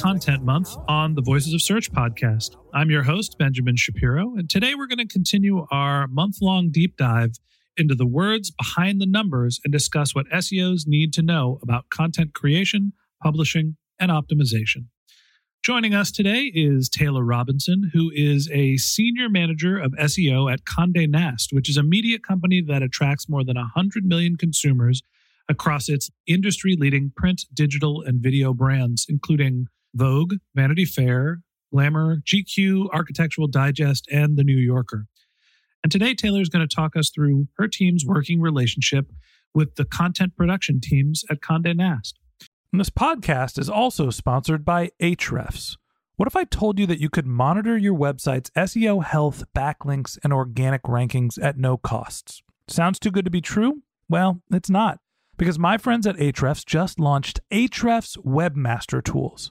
Content Month on the Voices of Search podcast. I'm your host, Benjamin Shapiro, and today we're going to continue our month long deep dive into the words behind the numbers and discuss what SEOs need to know about content creation, publishing, and optimization. Joining us today is Taylor Robinson, who is a senior manager of SEO at Conde Nast, which is a media company that attracts more than 100 million consumers across its industry leading print, digital, and video brands, including Vogue, Vanity Fair, Glamour, GQ, Architectural Digest, and The New Yorker. And today, Taylor is going to talk us through her team's working relationship with the content production teams at Conde Nast. And this podcast is also sponsored by Ahrefs. What if I told you that you could monitor your website's SEO health, backlinks, and organic rankings at no costs? Sounds too good to be true? Well, it's not, because my friends at Ahrefs just launched Ahrefs Webmaster Tools.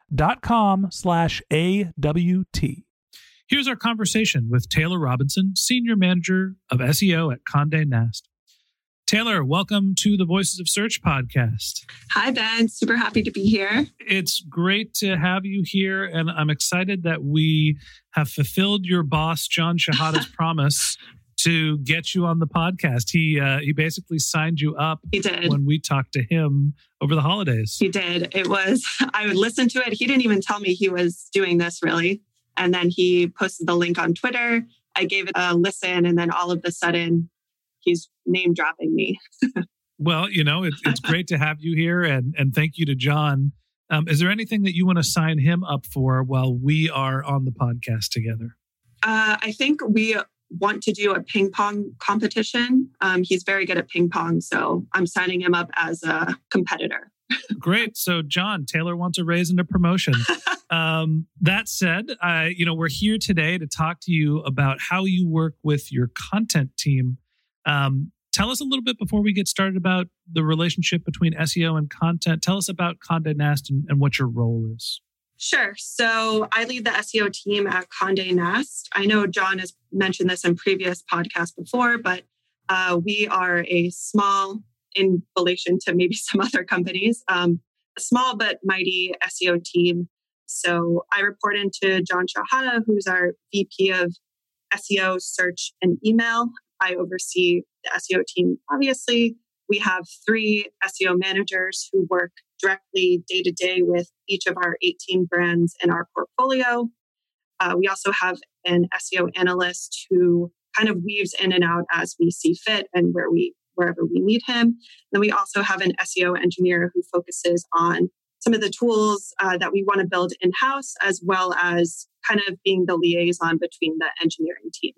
dot com slash A-W-T. Here's our conversation with Taylor Robinson, Senior Manager of SEO at Conde Nast. Taylor, welcome to the Voices of Search podcast. Hi, Ben. Super happy to be here. It's great to have you here, and I'm excited that we have fulfilled your boss, John Shehata's promise to get you on the podcast. He uh, he basically signed you up He did. when we talked to him over the holidays. He did. It was, I would listen to it. He didn't even tell me he was doing this really. And then he posted the link on Twitter. I gave it a listen, and then all of a sudden, he's name dropping me. Well, you know, it's it's great to have you here, and and thank you to John. Um, is there anything that you want to sign him up for while we are on the podcast together? Uh, I think we want to do a ping pong competition. Um, he's very good at ping pong. So I'm signing him up as a competitor. Great. So, John Taylor wants a raise and a promotion. um, that said, I, you know, we're here today to talk to you about how you work with your content team. Um, tell us a little bit before we get started about the relationship between SEO and content. Tell us about Conde Nast and, and what your role is. Sure. So I lead the SEO team at Conde Nast. I know John has mentioned this in previous podcasts before, but uh, we are a small, in relation to maybe some other companies, um, a small but mighty SEO team. So I report into John Shehata, who's our VP of SEO, search, and email. I oversee the SEO team. Obviously, we have three SEO managers who work directly day to day with each of our 18 brands in our portfolio. Uh, we also have an SEO analyst who kind of weaves in and out as we see fit and where we wherever we need him. Then we also have an SEO engineer who focuses on some of the tools uh, that we want to build in house, as well as kind of being the liaison between the engineering team.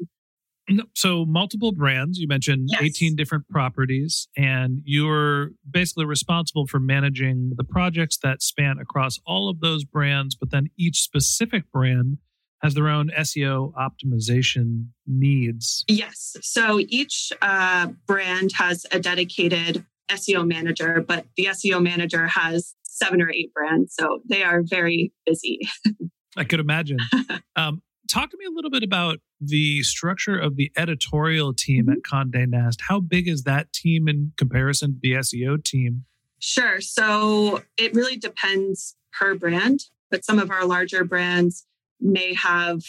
So, multiple brands, you mentioned Yes. 18 different properties, and you're basically responsible for managing the projects that span across all of those brands, but then each specific brand has their own SEO optimization needs. Yes. So each uh, brand has a dedicated SEO manager, but the SEO manager has seven or eight brands. So they are very busy. I could imagine. um, talk to me a little bit about the structure of the editorial team at mm-hmm. Conde Nast. How big is that team in comparison to the SEO team? Sure. So it really depends per brand, but some of our larger brands may have,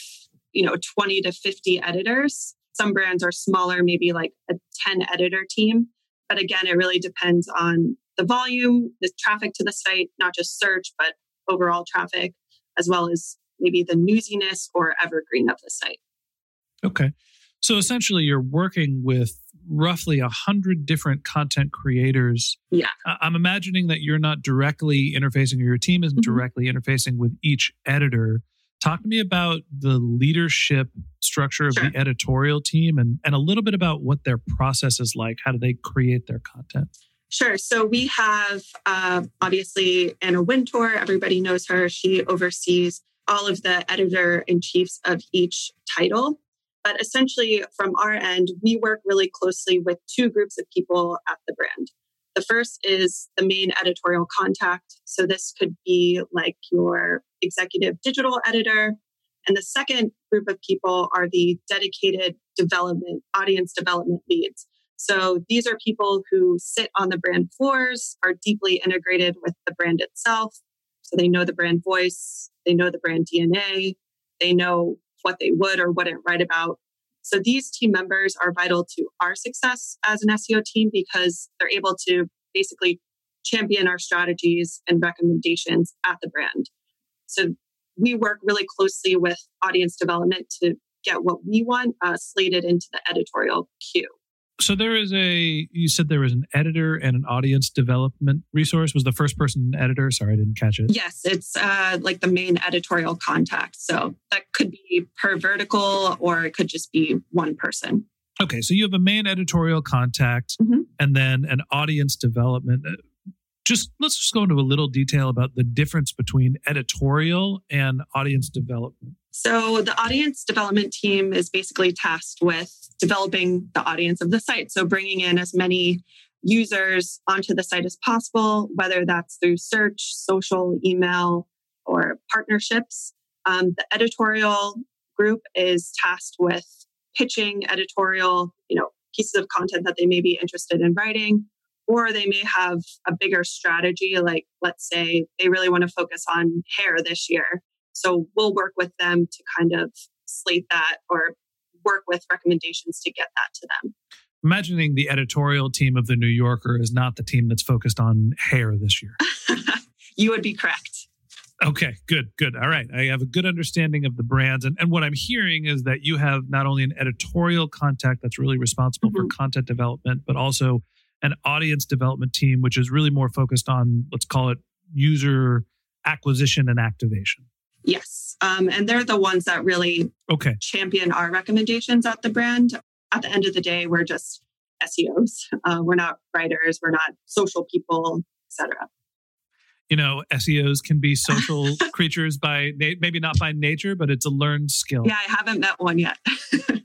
you know, 20 to 50 editors. Some brands are smaller, maybe like a 10 editor team. But again, it really depends on the volume, the traffic to the site, not just search, but overall traffic, as well as maybe the newsiness or evergreen of the site. Okay. So essentially, you're working with roughly a hundred different content creators. Yeah. I'm imagining that you're not directly interfacing, or your team isn't Mhm. directly interfacing with each editor. Talk to me about the leadership structure of Sure. the editorial team and, and a little bit about what their process is like. How do they create their content? Sure. So we have uh, obviously Anna Wintour. Everybody knows her. She oversees all of the editor in chiefs of each title. But essentially, from our end, we work really closely with two groups of people at the brand. The first is the main editorial contact. So this could be like your executive digital editor. And the second group of people are the dedicated development, audience development leads. So these are people who sit on the brand floors, are deeply integrated with the brand itself. So they know the brand voice, they know the brand DNA, they know what they would or wouldn't write about. So these team members are vital to our success as an SEO team because they're able to basically champion our strategies and recommendations at the brand. So we work really closely with audience development to get what we want uh, slated into the editorial queue. So there is a you said there was an editor and an audience development resource. Was the first person an editor? Sorry, I didn't catch it. Yes, it's uh, like the main editorial contact. So that could be per vertical or it could just be one person. Okay, so you have a main editorial contact Mhm. and then an audience development. Just let's just go into a little detail about the difference between editorial and audience development. So the audience development team is basically tasked with developing the audience of the site. So bringing in as many users onto the site as possible, whether that's through search, social, email, or partnerships. Um, the editorial group is tasked with pitching editorial, you know, pieces of content that they may be interested in writing, or they may have a bigger strategy. Like, let's say they really want to focus on hair this year. So we'll work with them to kind of slate that or work with recommendations to get that to them. Imagining the editorial team of the New Yorker is not the team that's focused on hair this year. you would be correct. Okay, good, good. All right. I have a good understanding of the brands. And, and what I'm hearing is that you have not only an editorial contact that's really responsible for Mhm. content development, but also an audience development team, which is really more focused on, let's call it user acquisition and activation. Yes. Um, and they're the ones that really Okay. champion our recommendations at the brand. At the end of the day, we're just SEOs. Uh, we're not writers. We're not social people, etc. You know, SEOs can be social creatures by na- maybe not by nature, but it's a learned skill. Yeah, I haven't met one yet.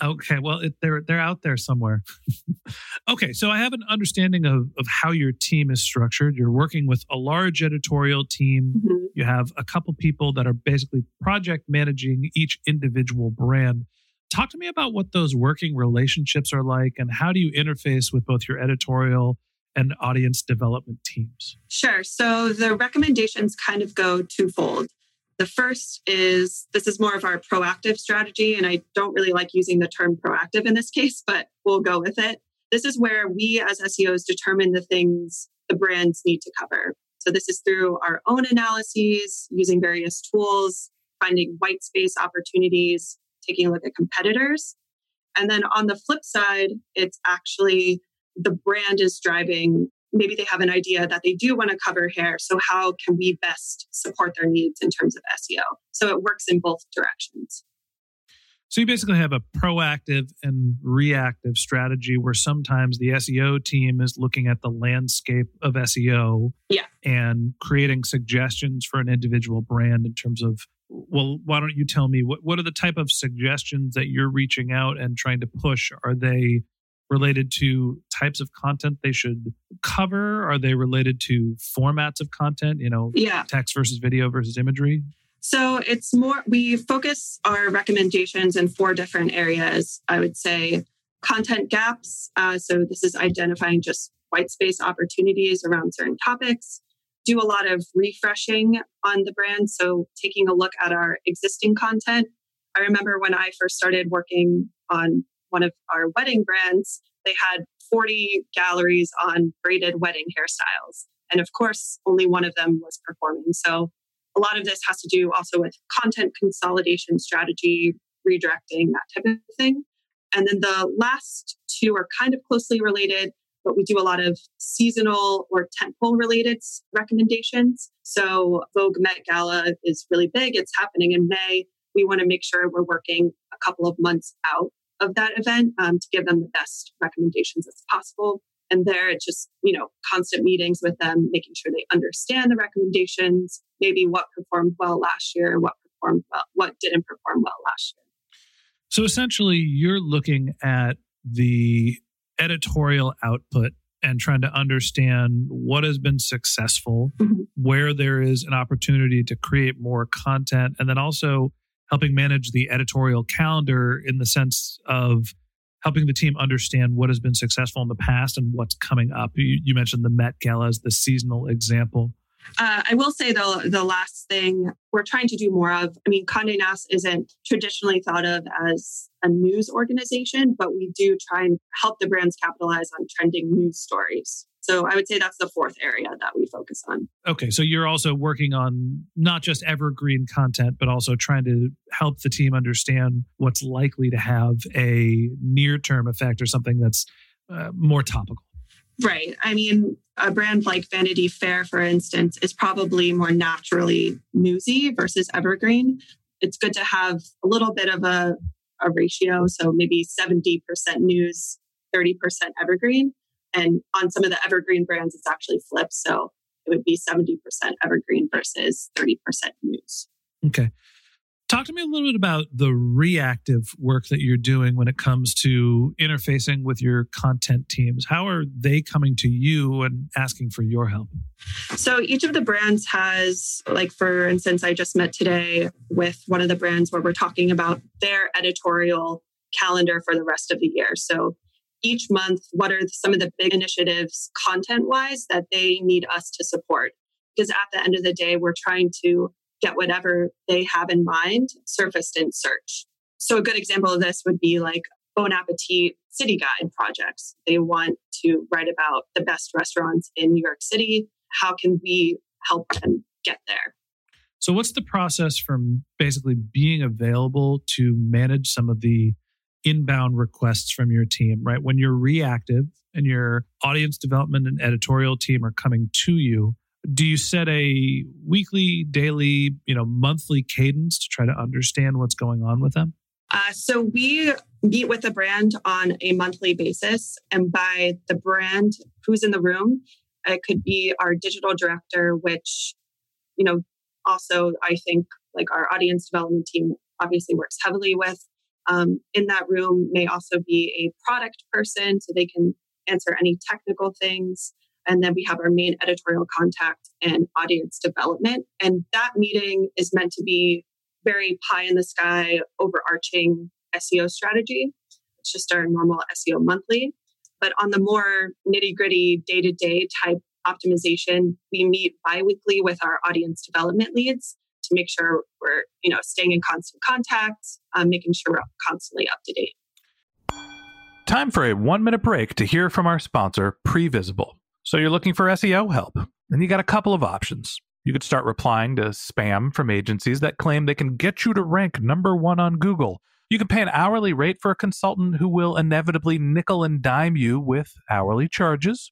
Okay, well, it, they're they're out there somewhere. okay, so I have an understanding of of how your team is structured. You're working with a large editorial team. Mhm. You have a couple people that are basically project managing each individual brand. Talk to me about what those working relationships are like, and how do you interface with both your editorial and audience development teams? Sure. So the recommendations kind of go twofold. The first is this is more of our proactive strategy, and I don't really like using the term proactive in this case, but we'll go with it. This is where we as SEOs determine the things the brands need to cover. So this is through our own analyses, using various tools, finding white space opportunities, taking a look at competitors. And then on the flip side, it's actually the brand is driving maybe they have an idea that they do want to cover hair so how can we best support their needs in terms of seo so it works in both directions So you basically have a proactive and reactive strategy where sometimes the SEO team is looking at the landscape of SEO Yeah. and creating suggestions for an individual brand in terms of well, why don't you tell me what what are the type of suggestions that you're reaching out and trying to push? Are they related to types of content they should cover? Are they related to formats of content, you know, Yeah. text versus video versus imagery? So it's more, we focus our recommendations in four different areas. I would say content gaps. Uh, so this is identifying just white space opportunities around certain topics. Do a lot of refreshing on the brand. So taking a look at our existing content. I remember when I first started working on one of our wedding brands, they had 40 galleries on braided wedding hairstyles. And of course, only one of them was performing. So a lot of this has to do also with content consolidation strategy, redirecting, that type of thing. And then the last two are kind of closely related, but we do a lot of seasonal or tentpole related recommendations. So Vogue Met Gala is really big. It's happening in May. We want to make sure we're working a couple of months out of that event um, to give them the best recommendations as possible. And there, it's just, you know, constant meetings with them, making sure they understand the recommendations, maybe what performed well last year, what performed well, what didn't perform well last year. So essentially, you're looking at the editorial output and trying to understand what has been successful, Mhm. where there is an opportunity to create more content, and then also helping manage the editorial calendar in the sense of helping the team understand what has been successful in the past and what's coming up. You, you mentioned the Met Gala as the seasonal example. Uh, I will say the the last thing we're trying to do more of. I mean, Condé Nast isn't traditionally thought of as a news organization, but we do try and help the brands capitalize on trending news stories. So I would say that's the fourth area that we focus on. Okay, so you're also working on not just evergreen content, but also trying to help the team understand what's likely to have a near term effect or something that's uh, more topical. Right. I mean, a brand like Vanity Fair, for instance, is probably more naturally newsy versus evergreen. It's good to have a little bit of a, a ratio. So maybe 70% news, 30% evergreen. And on some of the evergreen brands, it's actually flipped. So it would be 70% evergreen versus 30% news. Okay. Talk to me a little bit about the reactive work that you're doing when it comes to interfacing with your content teams. How are they coming to you and asking for your help? So each of the brands has, like, for instance, I just met today with one of the brands where we're talking about their editorial calendar for the rest of the year. So each month, what are some of the big initiatives content wise that they need us to support? Because at the end of the day, we're trying to get whatever they have in mind surfaced in search. So a good example of this would be like Bon Appetit City Guide projects. They want to write about the best restaurants in New York City. How can we help them get there? So, what's the process from basically being available to manage some of the inbound requests from your team, right? When you're reactive and your audience development and editorial team are coming to you, do you set a weekly, daily, you know, monthly cadence to try to understand what's going on with them? Uh, so we meet with a brand on a monthly basis, and by the brand who's in the room, it could be our digital director, which, you know, also I think like our audience development team obviously works heavily with. Um, in that room may also be a product person, so they can answer any technical things. And then we have our main editorial contact and audience development. And that meeting is meant to be very pie in the sky, overarching SEO strategy. It's just our normal SEO monthly. But on the more nitty gritty, day to day type optimization, we meet biweekly with our audience development leads to make sure we're you know staying in constant contact, um, making sure we're constantly up to date. Time for a one minute break to hear from our sponsor, Previsible. So you're looking for SEO help, and you got a couple of options. You could start replying to spam from agencies that claim they can get you to rank number one on Google. You can pay an hourly rate for a consultant who will inevitably nickel and dime you with hourly charges.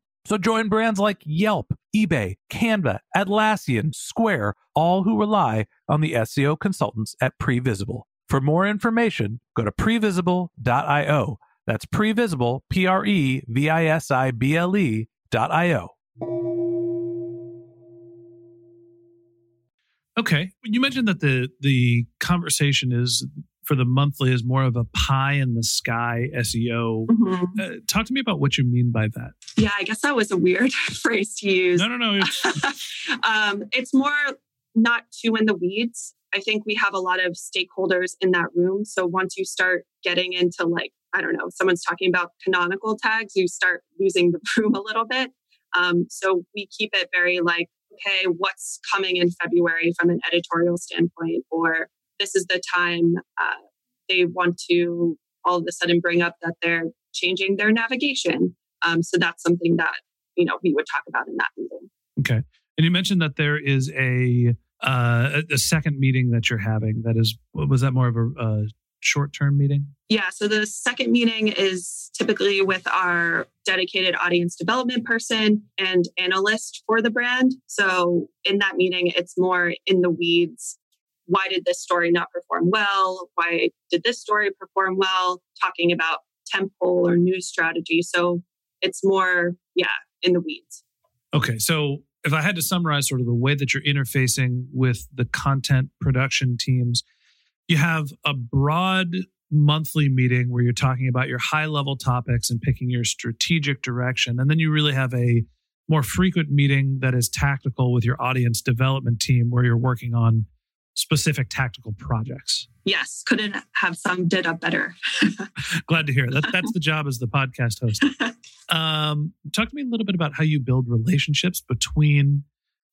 So join brands like Yelp, eBay, Canva, Atlassian, Square, all who rely on the SEO consultants at Previsible. For more information, go to previsible.io. That's previsible, P R E V I S I B L E dot I O. Okay. You mentioned that the the conversation is for the monthly is more of a pie in the sky SEO. Mhm. Uh, talk to me about what you mean by that. Yeah, I guess that was a weird phrase to use. No, no, no. It's, um, it's more not too in the weeds. I think we have a lot of stakeholders in that room. So once you start getting into like, I don't know, someone's talking about canonical tags, you start losing the room a little bit. Um, so we keep it very like, okay, what's coming in February from an editorial standpoint, or this is the time uh, they want to all of a sudden bring up that they're changing their navigation. Um, so that's something that you know we would talk about in that meeting. okay. And you mentioned that there is a uh, a second meeting that you're having. That is, was that more of a, a short term meeting? Yeah, so the second meeting is typically with our dedicated audience development person and analyst for the brand. So in that meeting, it's more in the weeds. Why did this story not perform well? Why did this story perform well? Talking about tentpole or news strategy. So it's more, yeah, in the weeds. Okay. So if I had to summarize sort of the way that you're interfacing with the content production teams, you have a broad monthly meeting where you're talking about your high level topics and picking your strategic direction. And then you really have a more frequent meeting that is tactical with your audience development team where you're working on specific tactical projects. Yes, couldn't have summed it up better. Glad to hear that. That's the job as the podcast host. Um, talk to me a little bit about how you build relationships between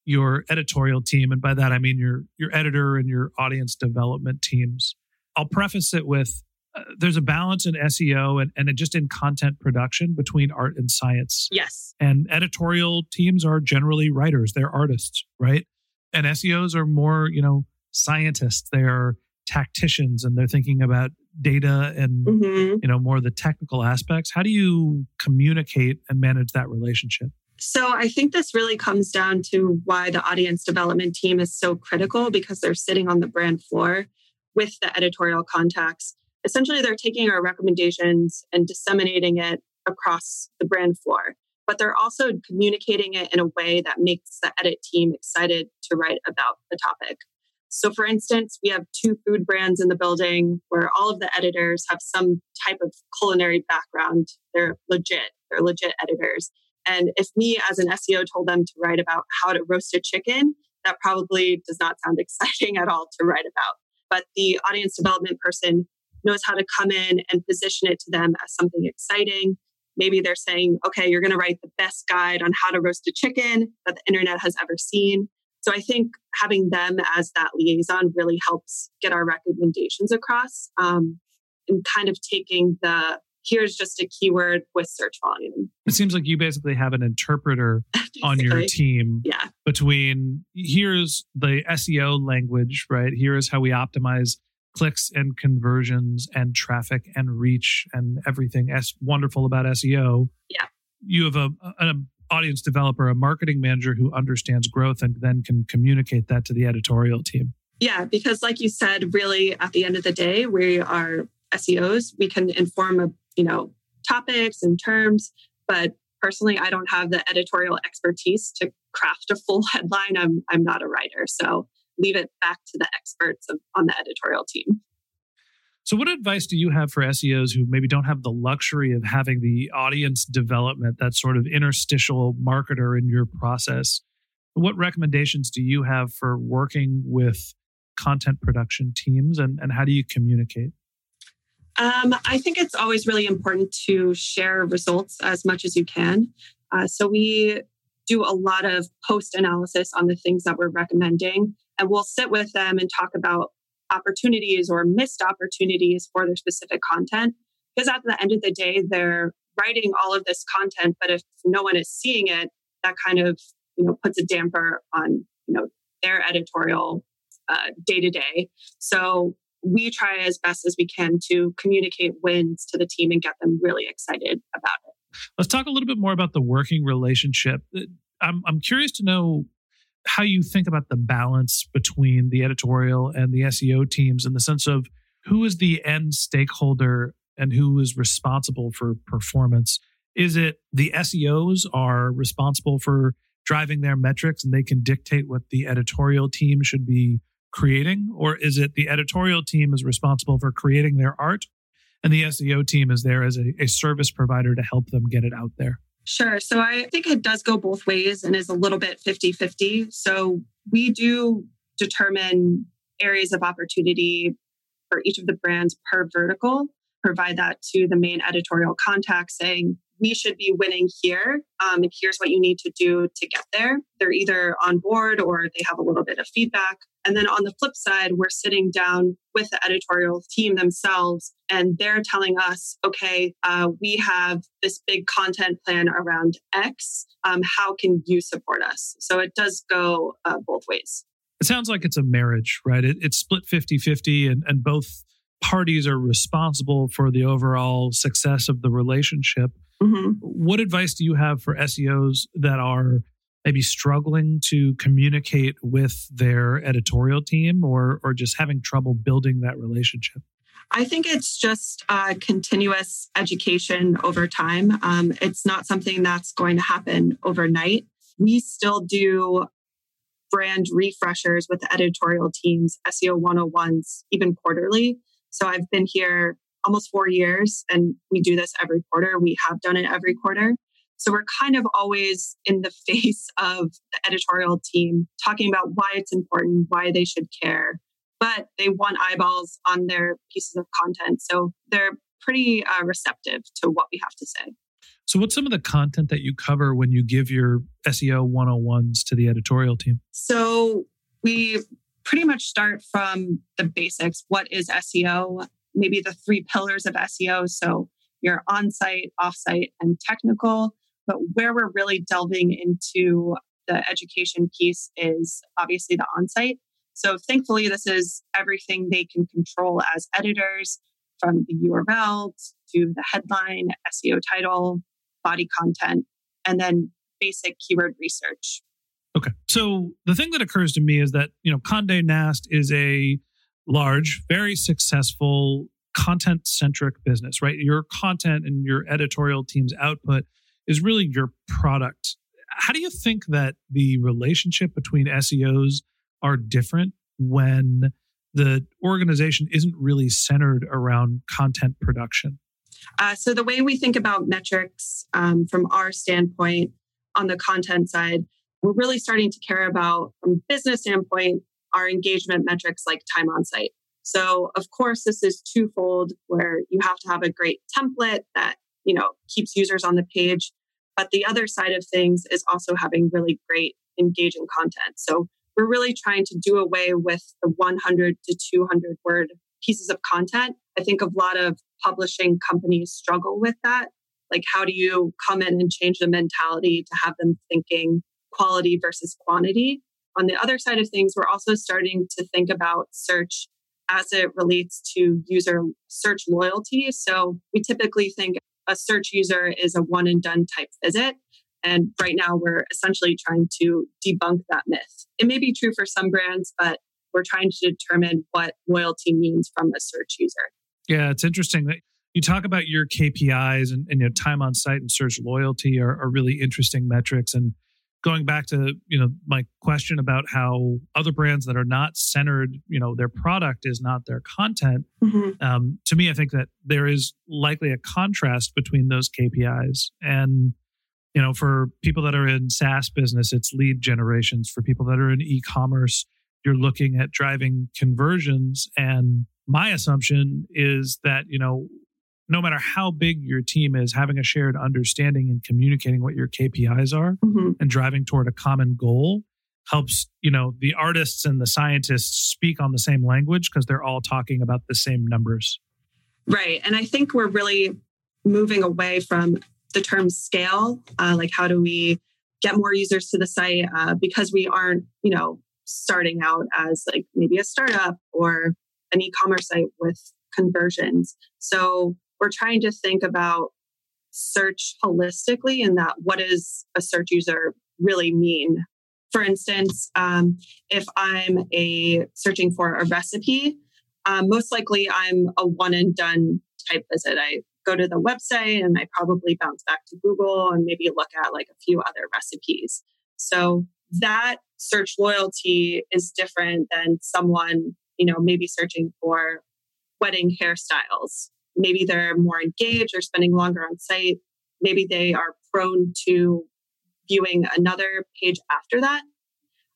your editorial team, and by that I mean your your editor and your audience development teams. I'll preface it with uh, there's a balance in SEO and, and just in content production between art and science. yes. And editorial teams are generally writers; they're artists, right? And SEOs are more, you know, scientists. They're tacticians, and they're thinking about data and Mhm. you know more of the technical aspects how do you communicate and manage that relationship So I think this really comes down to why the audience development team is so critical because they're sitting on the brand floor with the editorial contacts. Essentially, they're taking our recommendations and disseminating it across the brand floor, but they're also communicating it in a way that makes the edit team excited to write about the topic. So, for instance, we have two food brands in the building where all of the editors have some type of culinary background. They're legit, they're legit editors. And if me as an SEO told them to write about how to roast a chicken, that probably does not sound exciting at all to write about. But the audience development person knows how to come in and position it to them as something exciting. Maybe they're saying, okay, you're going to write the best guide on how to roast a chicken that the internet has ever seen. So I think having them as that liaison really helps get our recommendations across um, and kind of taking the here's just a keyword with search volume. it seems like you basically have an interpreter on your team Yeah. between here's the seo language right here is how we optimize clicks and conversions and traffic and reach and everything that's wonderful about seo Yeah. you have a an audience developer a marketing manager who understands growth and then can communicate that to the editorial team Yeah, because like you said, really at the end of the day, we are SEOs. We can inform of, you know, topics and terms, but personally I don't have the editorial expertise to craft a full headline. I'm I'm not a writer. So leave it back to the experts of, on the editorial team. So, what advice do you have for SEOs who maybe don't have the luxury of having the audience development, that sort of interstitial marketer in your process? What recommendations do you have for working with content production teams and, and how do you communicate? Um, I think it's always really important to share results as much as you can. Uh, so we do a lot of post analysis on the things that we're recommending, and we'll sit with them and talk about opportunities or missed opportunities for their specific content. Because at the end of the day, they're writing all of this content, but if no one is seeing it, that kind of you know puts a damper on you know their editorial day to day. So we try as best as we can to communicate wins to the team and get them really excited about it. Let's talk a little bit more about the working relationship. Uh, I'm, I'm curious to know how you think about the balance between the editorial and the SEO teams in the sense of who is the end stakeholder and who is responsible for performance. Is it the SEOs are responsible for driving their metrics and they can dictate what the editorial team should be creating? Or is it the editorial team is responsible for creating their art and the SEO team is there as a, a service provider to help them get it out there? Sure. So I think it does go both ways and is a little bit 50 50. So we do determine areas of opportunity for each of the brands per vertical, provide that to the main editorial contact saying, we should be winning here. Um, and here's what you need to do to get there. They're either on board or they have a little bit of feedback. And then on the flip side, we're sitting down with the editorial team themselves and they're telling us, okay, uh, we have this big content plan around X. Um, how can you support us? So it does go uh, both ways. It sounds like it's a marriage, right? It, it's split 50 50, and, and both parties are responsible for the overall success of the relationship. Mm-hmm. What advice do you have for SEOs that are maybe struggling to communicate with their editorial team or or just having trouble building that relationship? I think it's just uh, continuous education over time. Um, it's not something that's going to happen overnight. We still do brand refreshers with the editorial teams, SEO 101s, even quarterly. So I've been here almost four years and we do this every quarter. We have done it every quarter. So we're kind of always in the face of the editorial team talking about why it's important, why they should care. But they want eyeballs on their pieces of content. So they're pretty uh, receptive to what we have to say. So, what's some of the content that you cover when you give your SEO 101s to the editorial team? So, we pretty much start from the basics. What is SEO? Maybe the three pillars of SEO. So your on site, off site, and technical. But where we're really delving into the education piece is obviously the on site. So thankfully, this is everything they can control as editors from the URL to the headline, SEO title, body content, and then basic keyword research. Okay. So the thing that occurs to me is that, you know, Conde Nast is a large, very successful content centric business, right? Your content and your editorial team's output is really your product. How do you think that the relationship between SEOs are different when the organization isn't really centered around content production? Uh, so, the way we think about metrics um, from our standpoint on the content side, we're really starting to care about, from business standpoint, our engagement metrics like time on site. So, of course, this is twofold where you have to have a great template that, you know, keeps users on the page. But the other side of things is also having really great engaging content. So, we're really trying to do away with the 100 to 200 word pieces of content. I think a lot of publishing companies struggle with that. Like, how do you come in and change the mentality to have them thinking quality versus quantity? On the other side of things, we're also starting to think about search as it relates to user search loyalty. So we typically think a search user is a one and done type visit. And right now, we're essentially trying to debunk that myth. It may be true for some brands, but we're trying to determine what loyalty means from a search user. Yeah, it's interesting that you talk about your KPIs and, and your time on site and search loyalty are, are really interesting metrics. And going back to you know my question about how other brands that are not centered you know their product is not their content mm-hmm. um, to me i think that there is likely a contrast between those kpis and You know, for people that are in SaaS business, it's lead generations. For people that are in e commerce, you're looking at driving conversions. And my assumption is that, you know, no matter how big your team is, having a shared understanding and communicating what your KPIs are Mm-hmm. and driving toward a common goal helps, you know, the artists and the scientists speak on the same language because they're all talking about the same numbers. Right. And I think we're really moving away from the term scale. Uh, like, how do we get more users to the site? Uh, because we aren't, you know, starting out as like maybe a startup or an e commerce site with conversions. So we're trying to think about search holistically and that what does a search user really mean? For instance, um, if I'm a searching for a recipe, um, most likely I'm a one and done type visit. I go to the website and I probably bounce back to Google and maybe look at like a few other recipes. So that search loyalty is different than someone, you know, maybe searching for wedding hairstyles. Maybe they're more engaged or spending longer on site. Maybe they are prone to viewing another page after that.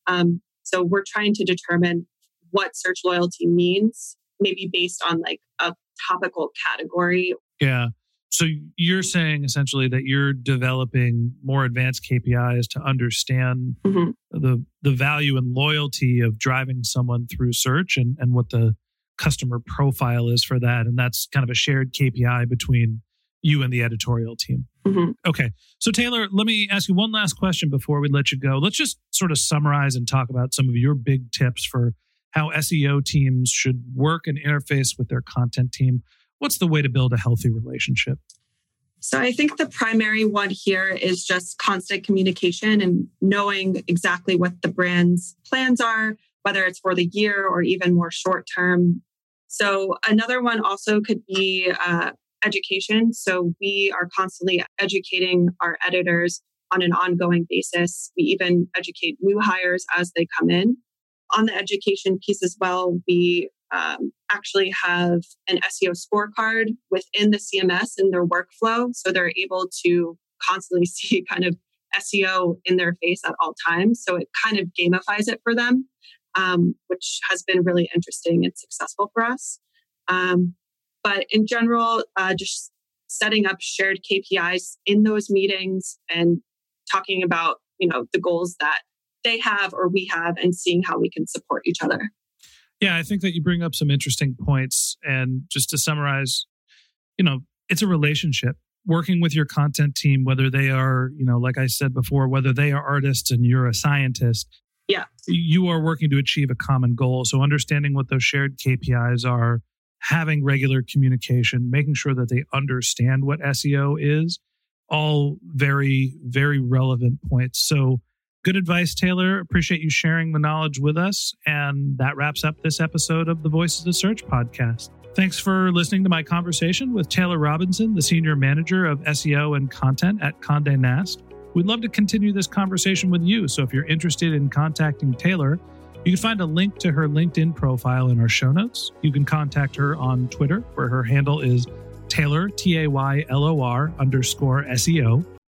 Um, so we're trying to determine what search loyalty means, maybe based on like a topical category. Yeah. So you're saying essentially that you're developing more advanced KPIs to understand Mhm. the the value and loyalty of driving someone through search and, and what the customer profile is for that. And that's kind of a shared KPI between you and the editorial team. Mhm. Okay. So Taylor, let me ask you one last question before we let you go. Let's just sort of summarize and talk about some of your big tips for how SEO teams should work and interface with their content team. What's the way to build a healthy relationship? So I think the primary one here is just constant communication and knowing exactly what the brand's plans are, whether it's for the year or even more short term. So another one also could be uh, education. So we are constantly educating our editors on an ongoing basis. We even educate new hires as they come in. On the education piece as well, we um, actually have an SEO scorecard within the CMS in their workflow. So they're able to constantly see kind of SEO in their face at all times. So it kind of gamifies it for them, um, which has been really interesting and successful for us. Um, but in general, uh, just setting up shared KPIs in those meetings and talking about you know the goals that they have or we have and seeing how we can support each other. Yeah, I think that you bring up some interesting points. And just to summarize, you know, it's a relationship. Working with your content team, whether they are, you know, like I said before, whether they are artists and you're a scientist, Yeah. you are working to achieve a common goal. So understanding what those shared KPIs are, having regular communication, making sure that they understand what SEO is, all very, very relevant points. So good advice, Taylor. Appreciate you sharing the knowledge with us. And that wraps up this episode of the Voices of Search podcast. Thanks for listening to my conversation with Taylor Robinson, the Senior Manager of SEO and Content at Conde Nast. We'd love to continue this conversation with you. So if you're interested in contacting Taylor, you can find a link to her LinkedIn profile in our show notes. You can contact her on Twitter, where her handle is Taylor, T A Y L O R underscore S E O.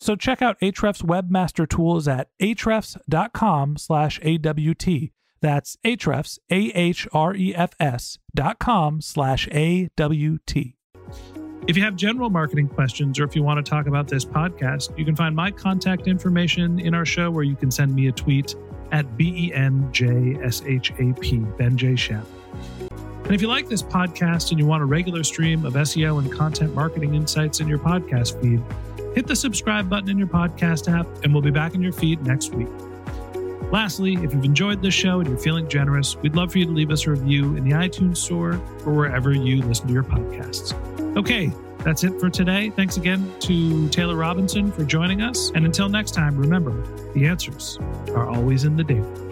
So check out Ahrefs Webmaster Tools at ahrefs.com slash AWT. That's Ahrefs, A-H-R-E-F-S dot com slash A-W-T. If you have general marketing questions or if you want to talk about this podcast, you can find my contact information in our show where you can send me a tweet at B E N J S H A P, Ben J. Shap. And if you like this podcast and you want a regular stream of SEO and content marketing insights in your podcast feed, hit the subscribe button in your podcast app, and we'll be back in your feed next week. Lastly, if you've enjoyed this show and you're feeling generous, we'd love for you to leave us a review in the iTunes Store or wherever you listen to your podcasts. Okay, that's it for today. Thanks again to Taylor Robinson for joining us. And until next time, remember the answers are always in the data.